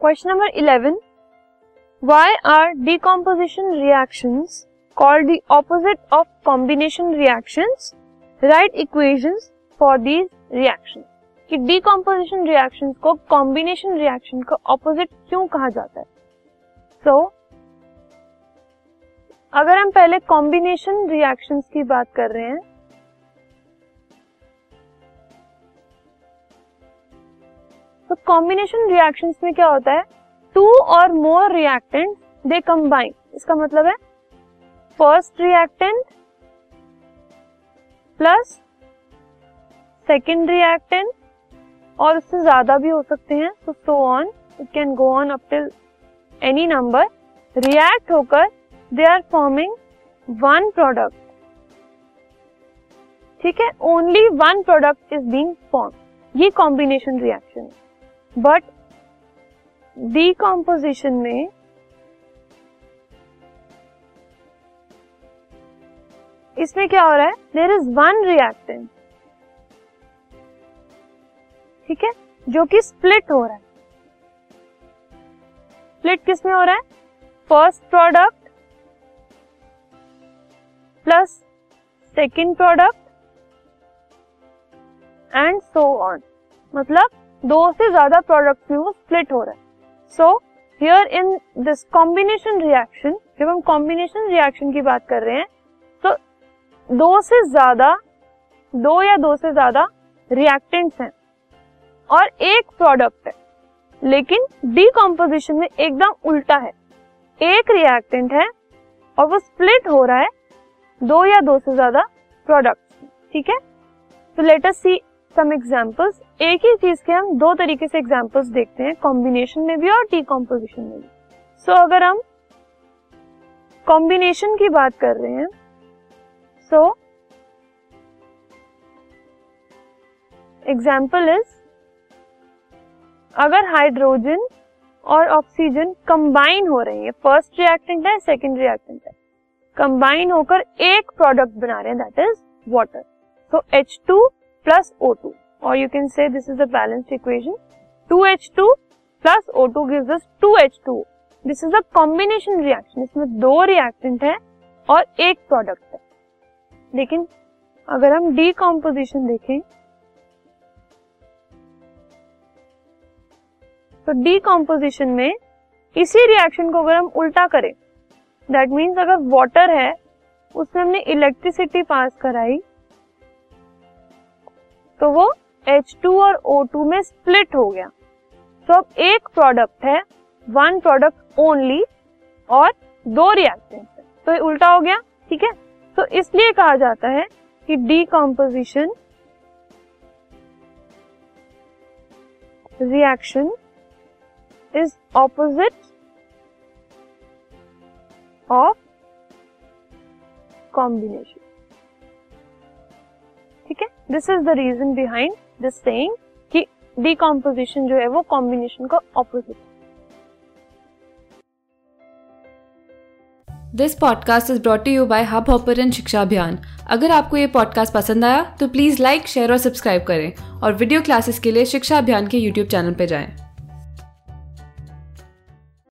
Question number eleven why are decomposition reactions called the opposite of combination reactions write equations for these reactions कि decomposition reactions को combination reaction का opposite क्यों कहा जाता है? सो so, अगर हम पहले कॉम्बिनेशन रिएक्शंस की बात कर रहे हैं तो कॉम्बिनेशन रिएक्शंस में क्या होता है? टू और मोर रिएक्टेंट दे कंबाइन इसका मतलब है first reactant plus second reactant और उससे ज़्यादा भी हो सकते हैं तो so on it can go on up till any number react होकर they are forming one product ठीक है? Only one product is being form ये कॉम्बिनेशन रिएक्शन बट डीकॉम्पोजिशन में इसमें क्या हो रहा है? देर इज़ वन रिएक्टेंट ठीक है? जो कि स्प्लिट हो रहा है। स्प्लिट किसमें हो रहा है? First product plus second product and so on मतलब दो से ज़्यादा प्रोडक्ट में वो स्प्लिट हो रहा है। So here in this combination reaction जब हम कॉम्बिनेशन रिएक्शन की बात कर रहे हैं तो दो से ज़्यादा, दो या दो से ज़्यादा रिएक्टेंट्स हैं। और एक प्रोडक्ट है, लेकिन डीकॉम्पोजिशन में एकदम उल्टा है। एक रिएक्टेंट है और वो स्प्लिट हो रहा है दो या दो से ज़्यादा प्रोडक्ट ठीक है? तो लेट अस सी सम एग्जांपल्स एक ही चीज़ के हम दो तरीके से एग्जांपल्स देखते हैं कॉम्बिनेशन में भी और डीकॉम्पोजिशन में भी। सो so, अगर हम कॉम्बिनेशन की बात कर रहे हैं सो एग्ज़ाम्पल इज़ अगर हाइड्रोजन और ऑक्सीजन कंबाइन हो रही है फ़र्स्ट रिएक्टेंट है सेकेंड रिएक्टेंट है कंबाइन होकर एक प्रोडक्ट बना रहे हैं that is water so H two plus O two और you can say this is a balanced equation two H two plus O two gives us two H two this is a combination reaction इसमें दो reactant है और एक product है। लेकिन अगर हम डीकॉम्पोजिशन देखें तो डीकॉम्पोजिशन में इसी रिएक्शन को अगर हम उल्टा करें दैट मीन्स अगर वाटर है, उसमें हमने इलेक्ट्रिसिटी पास कराई तो वो H2 और O2 में स्प्लिट हो गया। तो अब एक प्रोडक्ट है वन प्रोडक्ट ओनली और दो रिएक्टेंट तो ये उल्टा हो गया, ठीक है? तो इसलिए कहा जाता है कि decomposition reaction is opposite of combination this is the reason behind this saying कि डीकम्पोजिशन जो है वो कॉम्बिनेशन का opposite this podcast is brought you by Hubhopper शिक्षा अभियान अगर आपको ये पॉडकास्ट पसंद आया तो प्लीज़ लाइक शेयर और सब्सक्राइब करें और वीडियो क्लासेस के लिए शिक्षा अभियान के यूट्यूब चैनल पर जाएँ।